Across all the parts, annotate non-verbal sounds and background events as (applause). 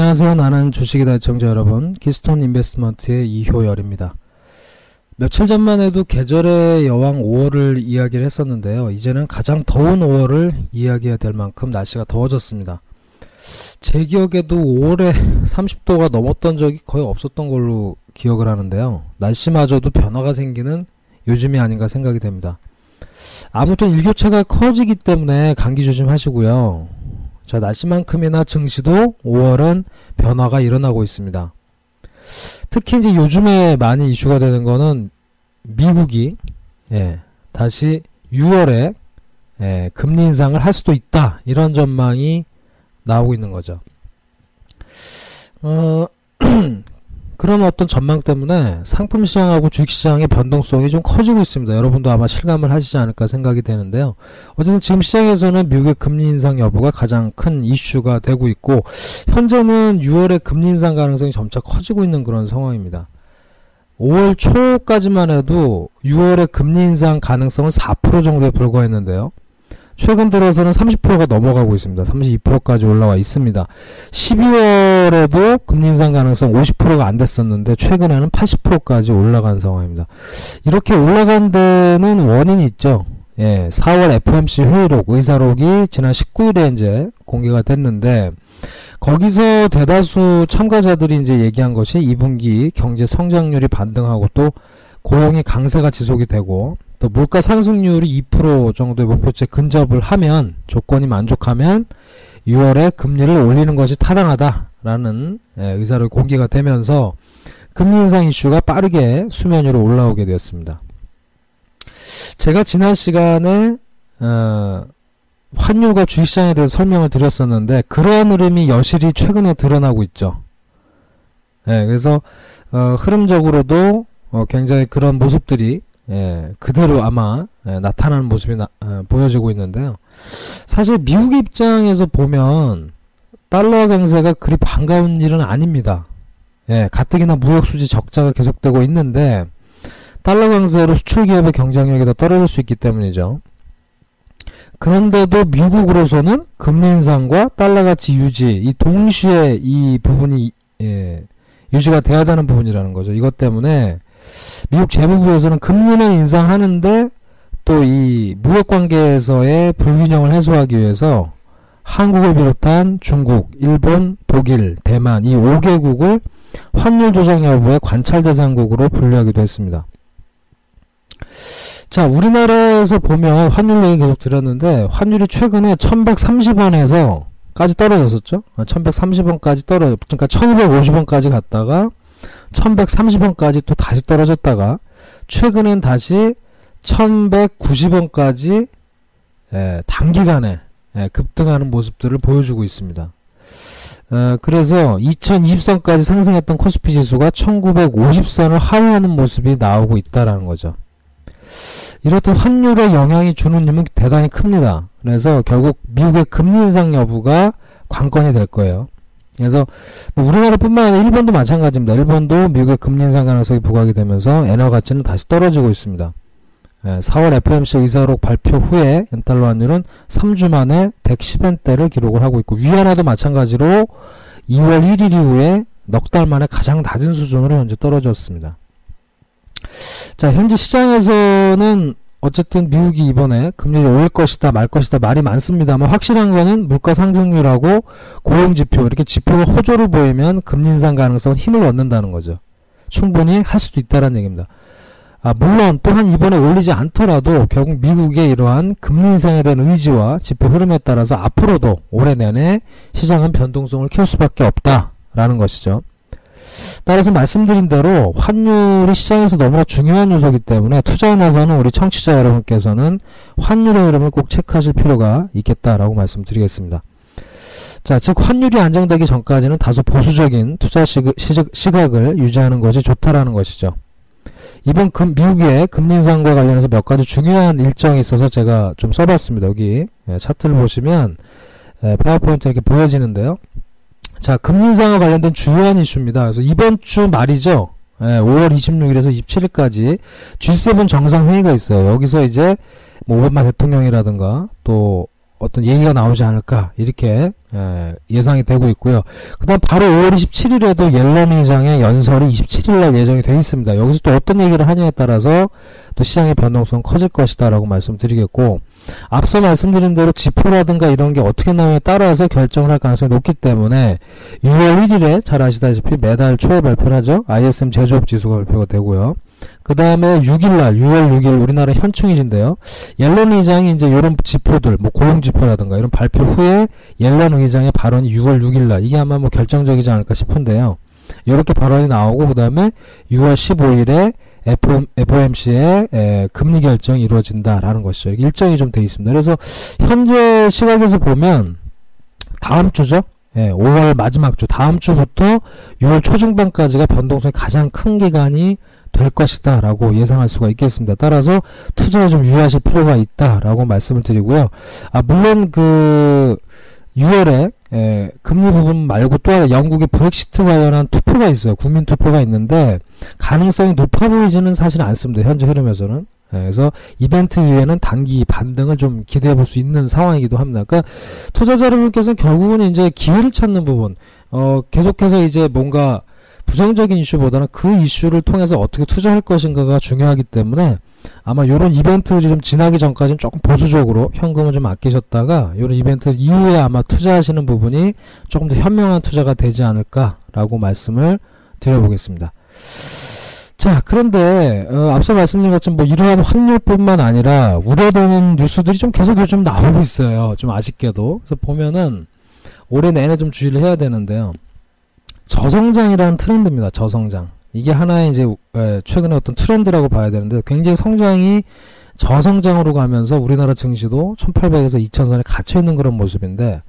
안녕하세요. 나는 주식이다 청자 여러분. 키스톤 인베스트먼트의 이효열입니다. 며칠 전만 해도 계절의 여왕 5월을 이야기를 했었는데요. 이제는 가장 더운 5월을 이야기해야 될 만큼 날씨가 더워졌습니다. 제 기억에도 5월에 30도가 넘었던 적이 거의 없었던 걸로 기억을 하는데요. 날씨마저도 변화가 생기는 요즘이 아닌가 생각이 됩니다. 아무튼 일교차가 커지기 때문에 감기 조심하시고요. 자, 날씨만큼이나 증시도 5월은 변화가 일어나고 있습니다. 특히 이제 요즘에 많이 이슈가 되는 거는 미국이 예, 다시 6월에 예, 금리 인상을 할 수도 있다 이런 전망이 나오고 있는 거죠. 어, (clears throat) 그런 어떤 전망 때문에 상품 시장하고 주식 시장의 변동성이 좀 커지고 있습니다. 여러분도 아마 실감을 하시지 않을까 생각이 되는데요. 어쨌든 지금 시장에서는 미국의 금리 인상 여부가 가장 큰 이슈가 되고 있고 현재는 6월에 금리 인상 가능성이 점차 커지고 있는 그런 상황입니다. 5월 초까지만 해도 6월에 금리 인상 가능성은 4% 정도에 불과했는데요. 최근 들어서는 30%가 넘어가고 있습니다. 32%까지 올라와 있습니다. 12월에도 금리 인상 가능성 50%가 안 됐었는데 최근에는 80%까지 올라간 상황입니다. 이렇게 올라간 데는 원인이 있죠. 예, 4월 FOMC 회의록, 의사록이 지난 19일에 이제 공개가 됐는데 거기서 대다수 참가자들이 이제 얘기한 것이 2분기 경제 성장률이 반등하고 또 고용이 강세가 지속이 되고 또 물가 상승률이 2% 정도의 목표치에 근접을 하면 조건이 만족하면 6월에 금리를 올리는 것이 타당하다라는 예, 의사를 공개가 되면서 금리 인상 이슈가 빠르게 수면 위로 올라오게 되었습니다. 제가 지난 시간에 어, 환율과 주식시장에 대해서 설명을 드렸었는데 그러한 흐름이 여실히 최근에 드러나고 있죠. 예, 그래서 어, 흐름적으로도 어, 굉장히 그런 모습들이 예, 그대로 아마 예, 나타나는 모습이 나, 예, 보여지고 있는데요. 사실 미국 입장에서 보면 달러 강세가 그리 반가운 일은 아닙니다. 예, 가뜩이나 무역 수지 적자가 계속되고 있는데 달러 강세로 수출 기업의 경쟁력이 더 떨어질 수 있기 때문이죠. 그런데도 미국으로서는 금리 인상과 달러 가치 유지 이 동시에 이 부분이 예, 유지가 돼야 되는 부분이라는 거죠. 이것 때문에 미국 재무부에서는 금리는 인상하는데 또 이 무역 관계에서의 불균형을 해소하기 위해서 한국을 비롯한 중국, 일본, 독일, 대만 이 5개국을 환율 조정 여부의 관찰 대상국으로 분류하기도 했습니다. 자, 우리나라에서 보면 환율 얘기 계속 드렸는데 환율이 최근에 1130원에서 까지 떨어졌었죠. 1130원까지 떨어 그러니까 1250원까지 갔다가 1130원까지 또 다시 떨어졌다가 최근엔 다시 1190원까지 예, 단기간에 예, 급등하는 모습들을 보여주고 있습니다. 어, 그래서 2020선까지 상승했던 코스피 지수가 1950선을 하회하는 모습이 나오고 있다라는 거죠. 이렇듯 환율의 영향이 주는 힘은 대단히 큽니다. 그래서 결국 미국의 금리 인상 여부가 관건이 될 거예요. 그래서 뭐 우리나라뿐만 아니라 일본도 마찬가지입니다. 일본도 미국의 금리 인상 가능성이 부각이 되면서 엔화 가치는 다시 떨어지고 있습니다. 예, 4월 FMC 의사록 발표 후에 엔달러 환율은 3주 만에 110엔대를 기록을 하고 있고 위안화도 마찬가지로 2월 1일 이후에 넉 달 만에 가장 낮은 수준으로 현재 떨어졌습니다. 자, 현재 시장에서는 어쨌든 미국이 이번에 금리를 올릴 것이다 말 것이다 말이 많습니다만 확실한 거는 물가 상승률하고 고용 지표 이렇게 지표가 호조를 보이면 금리 인상 가능성은 힘을 얻는다는 거죠. 충분히 할 수도 있다는 얘기입니다. 아, 물론 또한 이번에 올리지 않더라도 결국 미국의 이러한 금리 인상에 대한 의지와 지표 흐름에 따라서 앞으로도 올해 내내 시장은 변동성을 키울 수밖에 없다라는 것이죠. 따라서 말씀드린 대로 환율이 시장에서 너무나 중요한 요소이기 때문에 투자에 나서는 우리 청취자 여러분께서는 환율의 흐름을 꼭 체크하실 필요가 있겠다라고 말씀드리겠습니다. 자, 즉 환율이 안정되기 전까지는 다소 보수적인 투자 시각, 시각을 유지하는 것이 좋다라는 것이죠. 이번 금, 미국의 금리 인상과 관련해서 몇 가지 중요한 일정이 있어서 제가 좀 써봤습니다. 여기 예, 차트를 보시면 예, 파워포인트 이렇게 보여지는데요. 자, 금리 인상과 관련된 주요한 이슈입니다. 그래서 이번 주 말이죠. 예, 5월 26일에서 27일까지 G7 정상회의가 있어요. 여기서 이제 뭐 오바마 대통령이라든가 또 어떤 얘기가 나오지 않을까 이렇게 예, 예상이 되고 있고요. 그 다음 바로 5월 27일에도 옐런 의장의 연설이 27일날 예정이 되어 있습니다. 여기서 또 어떤 얘기를 하냐에 따라서 또 시장의 변동성 커질 것이다 라고 말씀드리겠고 앞서 말씀드린 대로 지표라든가 이런 게 어떻게 나오냐에 따라서 결정을 할 가능성이 높기 때문에 6월 1일에 잘 아시다시피 매달 초에 발표를 하죠. ISM 제조업 지수가 발표가 되고요. 그 다음에 6일날, 6월 6일 우리나라 현충일인데요. 옐런 의장이 이제 이런 지표들, 뭐 고용지표라든가 이런 발표 후에 옐런 의장의 발언이 6월 6일날, 이게 아마 뭐 결정적이지 않을까 싶은데요. 이렇게 발언이 나오고, 그 다음에 6월 15일에 FOMC의 에, 금리 결정이 이루어진다라는 것이죠. 일정이 좀 되어 있습니다. 그래서 현재 시각에서 보면 다음 주죠. 예, 5월 마지막 주 다음 주부터 6월 초중반까지가 변동성이 가장 큰 기간이 될 것이다 라고 예상할 수가 있겠습니다. 따라서 투자에 좀 유의하실 필요가 있다 라고 말씀을 드리고요. 아, 물론 그 6월에 예, 금리 부분 말고 또 영국의 브렉시트 관련한 투표가 있어요. 국민 투표가 있는데 가능성이 높아 보이지는 사실 않습니다. 현재 흐름에서는. 예, 그래서 이벤트 이후에는 단기 반등을 좀 기대해 볼 수 있는 상황이기도 합니다. 그러니까 투자자 여러분께서는 결국은 이제 기회를 찾는 부분, 어, 계속해서 이제 뭔가 부정적인 이슈보다는 그 이슈를 통해서 어떻게 투자할 것인가가 중요하기 때문에 아마 이런 이벤트들이 좀 지나기 전까지는 조금 보수적으로 현금을 좀 아끼셨다가 이런 이벤트 이후에 아마 투자하시는 부분이 조금 더 현명한 투자가 되지 않을까라고 말씀을 드려보겠습니다. 자, 그런데 어, 앞서 말씀드린 것처럼 뭐 이러한 확률뿐만 아니라 우려되는 뉴스들이 좀 계속 요즘 나오고 있어요. 좀 아쉽게도. 그래서 보면은 올해 내내 좀 주의를 해야 되는데요. 저성장이라는 트렌드입니다. 저성장. 이게 하나의 이제 최근에 어떤 트렌드라고 봐야 되는데 굉장히 성장이 저성장으로 가면서 우리나라 증시도 1800에서 2000선에 갇혀 있는 그런 모습인데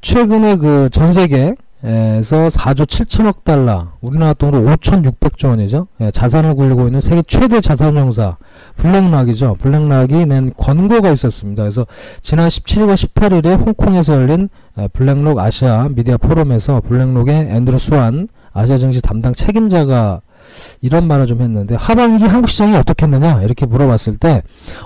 최근에 그 전 세계 에서 4조 7천억 달러, 우리나라 돈으로 5,600조 원이죠. 예, 자산을 굴리고 있는 세계 최대 자산 형사 블랙락이죠. 블랙락이 낸 권고가 있었습니다. 그래서 지난 17일과 18일에 홍콩에서 열린 블랙록 아시아 미디어 포럼에서 블랙록의 앤드루 수완 아시아 증시 담당 책임자가 이런 말을 좀 했는데 하반기 한국 시장이 어떻겠느냐 이렇게 물어봤을 때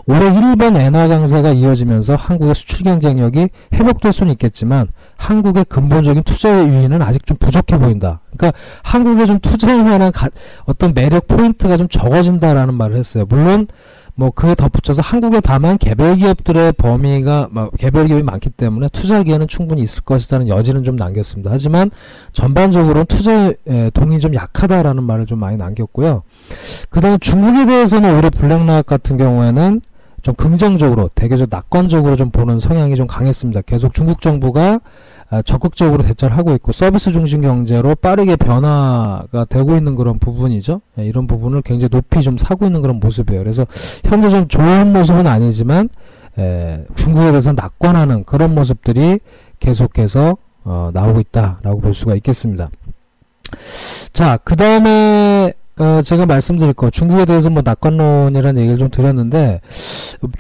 올해 일본 엔화 강세가 이어지면서 한국의 수출 경쟁력이 회복될 수는 있겠지만 한국의 근본적인 투자의 유인은 아직 좀 부족해 보인다. 그러니까 한국에 좀 투자할 만한 가, 어떤 매력 포인트가 좀 적어진다라는 말을 했어요. 물론 뭐 그에 덧붙여서 한국에 다만 개별 기업들의 범위가 개별 기업이 많기 때문에 투자 기회는 충분히 있을 것이라는 여지는 좀 남겼습니다. 하지만 전반적으로 투자 동이 좀 약하다라는 말을 좀 많이 남겼고요. 그다음에 중국에 대해서는 올해 블랙락 같은 경우에는 좀 긍정적으로 대개적 낙관적으로 좀 보는 성향이 좀 강했습니다. 계속 중국 정부가 아, 적극적으로 대처를 하고 있고 서비스 중심 경제로 빠르게 변화가 되고 있는 그런 부분이죠. 예, 이런 부분을 굉장히 높이 좀 사고 있는 그런 모습이에요. 그래서 현재 좀 좋은 모습은 아니지만 에, 예, 중국에 대해서 낙관하는 그런 모습들이 계속해서 어, 나오고 있다라고 볼 수가 있겠습니다. 자, 그 다음에 어, 제가 말씀드릴 거 중국에 대해서 뭐 낙관론이라는 얘기를 좀 드렸는데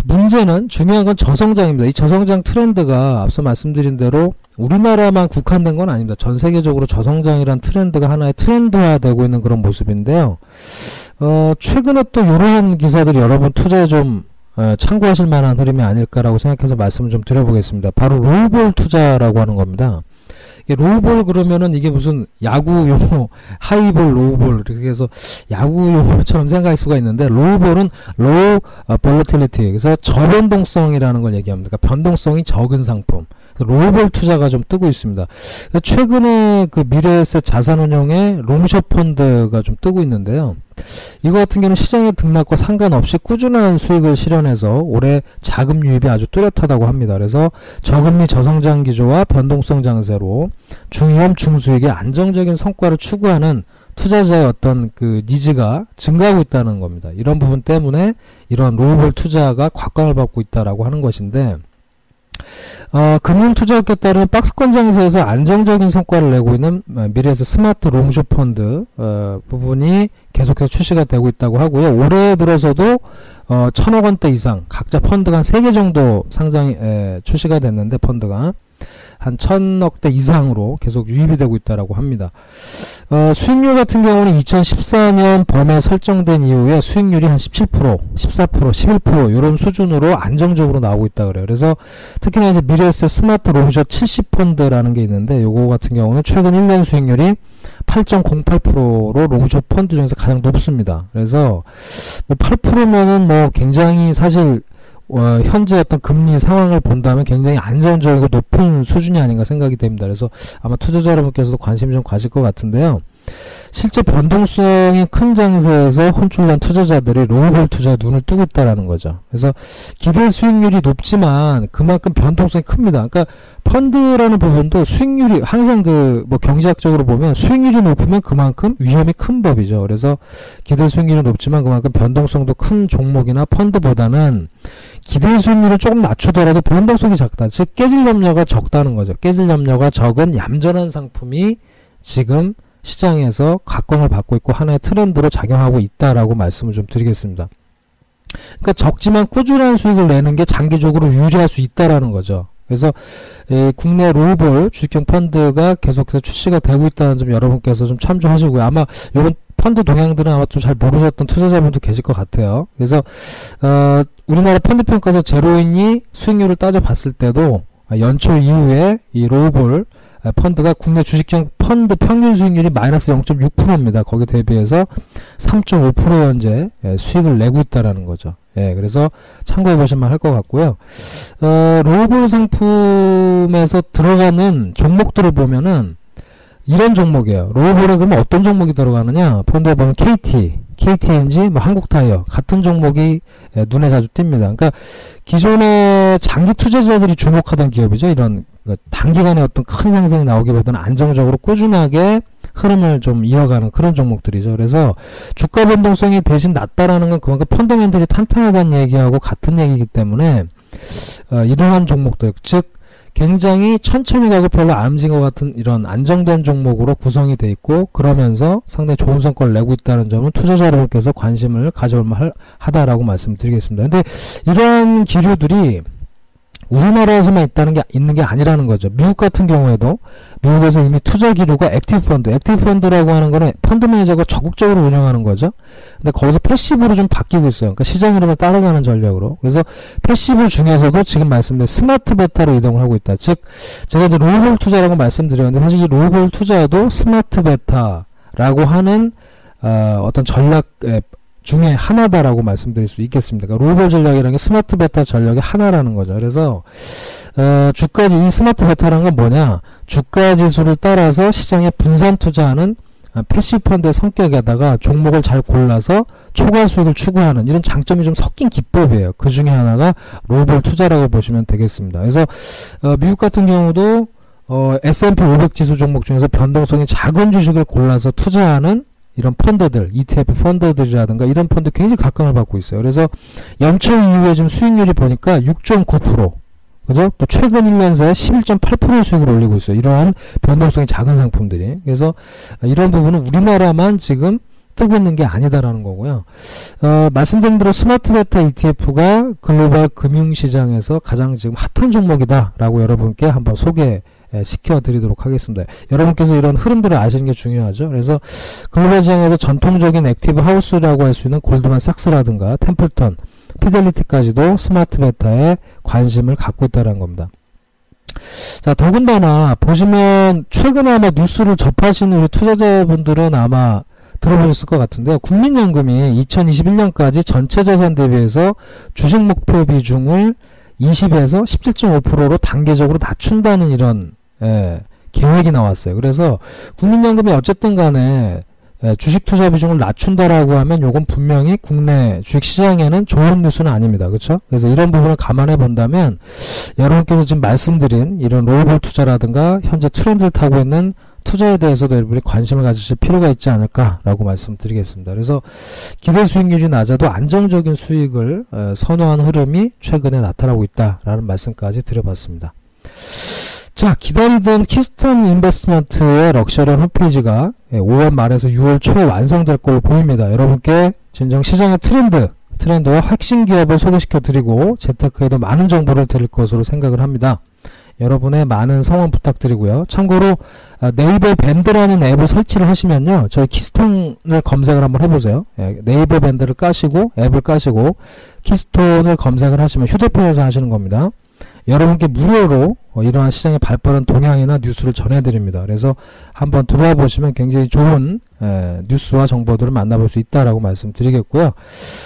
문제는 중요한 건 저성장입니다. 이 저성장 트렌드가 앞서 말씀드린 대로 우리나라만 국한된 건 아닙니다. 전 세계적으로 저성장이란 트렌드가 하나의 트렌드화되고 있는 그런 모습인데요. 어, 최근에 또 이러한 기사들이 여러분 투자에 좀 어, 참고하실 만한 흐름이 아닐까라고 생각해서 말씀을 좀 드려보겠습니다. 바로 low vol 투자라고 하는 겁니다. low vol 그러면은 이게 무슨 야구 용어, (laughs) high ball, low ball 이렇게 해서 야구 용어처럼 생각할 수가 있는데 low vol은 low volatility 그래서 저변동성이라는 걸 얘기합니다. 그러니까 변동성이 적은 상품. low vol 투자가 좀 뜨고 있습니다. 최근에 그 미래에셋 자산운용의 long short 펀드가 좀 뜨고 있는데요. 이거 같은 경우는 시장의 등락과 상관없이 꾸준한 수익을 실현해서 올해 자금 유입이 아주 뚜렷하다고 합니다. 그래서 저금리 저성장 기조와 변동성 장세로 중위험 중수익의 안정적인 성과를 추구하는 투자자의 어떤 그 needs가 증가하고 있다는 겁니다. 이런 부분 때문에 이런 low vol 투자가 각광을 받고 있다라고 하는 것인데 어, 금융투자업계 따른 박스권 장세에서 안정적인 성과를 내고 있는 미래에셋 smart long short 펀드 어, 부분이 계속해서 출시가 되고 있다고 하고요. 올해 들어서도 어, 천억 원대 이상 각자 펀드가 한세개 정도 상장이 에, 출시가 됐는데 펀드가 한 천억 대 이상으로 계속 유입이 되고 있다라고 합니다. 어, 수익률 같은 경우는 2014년 범에 설정된 이후에 수익률이 한 17%, 14%, 11% 이런 수준으로 안정적으로 나오고 있다 그래요. 그래서 특히나 이제 미래에셋 스마트 롱숏 70펀드라는 게 있는데 요거 같은 경우는 최근 1년 수익률이 8.08%로 롱숏 펀드 중에서 가장 높습니다. 그래서 뭐 8%면은 뭐 굉장히 사실 어, 현재 어떤 금리 상황을 본다면 굉장히 안정적이고 높은 수준이 아닌가 생각이 됩니다. 그래서 아마 투자자 여러분께서도 관심 좀 가실 것 같은데요. 실제 변동성이 큰 장세에서 혼쭐난 투자자들이 로우볼 투자에 눈을 뜨고 있다라는 거죠. 그래서 기대 수익률이 높지만 그만큼 변동성이 큽니다. 그러니까 펀드라는 부분도 수익률이 항상 그 뭐 경제학적으로 보면 수익률이 높으면 그만큼 위험이 큰 법이죠. 그래서 기대 수익률이 높지만 그만큼 변동성도 큰 종목이나 펀드보다는 기대 수익률을 조금 낮추더라도 변동성이 작다. 즉 깨질 염려가 적다는 거죠. 깨질 염려가 적은 얌전한 상품이 지금 시장에서 각광을 받고 있고 하나의 트렌드로 작용하고 있다라고 말씀을 좀 드리겠습니다. 그러니까 적지만 꾸준한 수익을 내는 게 장기적으로 유지할 수 있다라는 거죠. 그래서 에, 국내 로볼 주식형 펀드가 계속해서 출시가 되고 있다는 점 여러분께서 좀 참조하시고요. 아마 이번 펀드 동향들은 아마 좀 잘 모르셨던 투자자분도 계실 것 같아요. 그래서 어, 우리나라 펀드 평가서 제로인이 수익률을 따져봤을 때도 연초 이후에 이 로볼 펀드가 국내 주식형 펀드 평균 수익률이 마이너스 0.6%입니다. 거기 대비해서 3.5% 현재 수익을 내고 있다라는 거죠. 예, 그래서 참고해 보시면 할것 같고요. 어, 로볼 상품에서 들어가는 종목들을 보면은 이런 종목이에요. 로볼에 그러면 어떤 종목이 들어가느냐? 펀드에 보면 KT, KTNG, 뭐 한국타이어 같은 종목이 눈에 자주 띕니다. 그러니까 기존의 장기 투자자들이 주목하던 기업이죠. 이런 그러니까 단기간에 어떤 큰 상승이 나오기보다는 안정적으로 꾸준하게 흐름을 좀 이어가는 그런 종목들이죠. 그래서 주가 변동성이 대신 낮다라는 건 그만큼 펀더멘털이 탄탄하다는 얘기하고 같은 얘기이기 때문에 어, 이러한 종목들 즉 굉장히 천천히 가고 별로 안 움직인 것 같은 이런 안정된 종목으로 구성이 돼 있고 그러면서 상당히 좋은 성과를 내고 있다는 점은 투자자 여러분께서 관심을 가져올 만하다라고 말씀드리겠습니다. 근데 이러한 기류들이 우리나라에서만 있다는 게 있는 게 아니라는 거죠. 미국 같은 경우에도 미국에서 이미 투자 기류가 active 펀드, active 펀드라고 하는 거는 펀드 매니저가 적극적으로 운영하는 거죠. 근데 거기서 passive로 좀 바뀌고 있어요. 그러니까 시장 흐름을 따라가는 전략으로. 그래서 passive 중에서도 지금 말씀드린 smart beta로 이동을 하고 있다. 즉 제가 이제 low vol 투자라고 말씀드렸는데 사실 이 low vol 투자도 smart beta라고 하는 어, 어떤 전략 중에 하나다라고 말씀드릴 수 있겠습니다. 그러니까 low vol 전략이라는 게 smart beta 전략의 하나라는 거죠. 그래서 어, 주가지 이 smart beta라는 건 뭐냐? 주가 지수를 따라서 시장에 분산 투자하는 어, passive 펀드의 성격에다가 종목을 잘 골라서 초과 수익을 추구하는 이런 장점이 좀 섞인 기법이에요. 그 중에 하나가 low vol 투자라고 보시면 되겠습니다. 그래서 어, 미국 같은 경우도 어, S&P 500 지수 종목 중에서 변동성이 작은 주식을 골라서 투자하는 이런 펀드들, ETF 펀드들이라든가 이런 펀드 굉장히 각광을 받고 있어요. 그래서 연초 이후에 지금 수익률이 보니까 6.9%. 그죠? 또 최근 1년 사이에 11.8%의 수익을 올리고 있어요. 이러한 변동성이 작은 상품들이. 그래서 이런 부분은 우리나라만 지금 뜨고 있는 게 아니다라는 거고요. 어, 말씀드린 대로 스마트 베타 ETF가 글로벌 금융시장에서 가장 지금 핫한 종목이다라고 여러분께 한번 소개 예, 시켜드리도록 하겠습니다. 여러분께서 이런 흐름들을 아시는 게 중요하죠. 그래서 글로벌 시장에서 전통적인 active house라고 할 수 있는 골드만 삭스라든가 템플턴, 피델리티까지도 smart beta에 관심을 갖고 있다는 겁니다. 자, 더군다나 보시면 최근에 아마 뉴스를 접하시는 우리 투자자분들은 아마 들어보셨을 것 같은데요. 국민연금이 2021년까지 전체 자산 대비해서 주식 목표 비중을 20에서 17.5%로 단계적으로 낮춘다는 이런 예, 계획이 나왔어요. 그래서 국민연금이 어쨌든 간에 예, 주식 투자 비중을 낮춘다라고 하면 요건 분명히 국내 주식 시장에는 좋은 뉴스는 아닙니다. 그렇죠? 그래서 이런 부분을 감안해 본다면 여러분께서 지금 말씀드린 이런 롤볼 투자라든가 현재 트렌드를 타고 있는 투자에 대해서도 여러분이 관심을 가지실 필요가 있지 않을까라고 말씀드리겠습니다. 그래서 기대 수익률이 낮아도 안정적인 수익을 어, 선호한 흐름이 최근에 나타나고 있다라는 말씀까지 드려봤습니다. 자, 기다리던 키스톤 인베스트먼트의 럭셔리 홈페이지가 5월 예, 말에서 6월 초에 완성될 걸로 보입니다. 여러분께 진정 시장의 트렌드, 트렌드와 핵심 기업을 소개시켜 드리고 재테크에도 많은 정보를 드릴 것으로 생각을 합니다. 여러분의 많은 성원 부탁드리고요. 참고로 아, 네이버 밴드라는 앱을 설치를 하시면요. 저희 키스톤을 검색을 한번 해보세요. 예, 네이버 밴드를 까시고 앱을 까시고 키스톤을 검색을 하시면 휴대폰에서 하시는 겁니다. 여러분께 무료로 어, 이러한 시장의 발빠른 동향이나 뉴스를 전해드립니다. 그래서 한번 들어와 보시면 굉장히 좋은 에, 뉴스와 정보들을 만나볼 수 있다라고 말씀드리겠고요.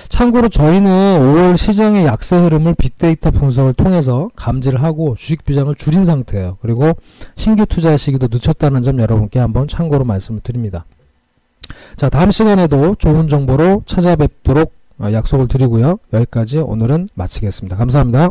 참고로 저희는 5월 시장의 약세 흐름을 빅데이터 분석을 통해서 감지를 하고 주식 비장을 줄인 상태예요. 그리고 신규 투자 시기도 늦췄다는 점 여러분께 한번 참고로 말씀을 드립니다. 자, 다음 시간에도 좋은 정보로 찾아뵙도록 어, 약속을 드리고요. 여기까지 오늘은 마치겠습니다. 감사합니다.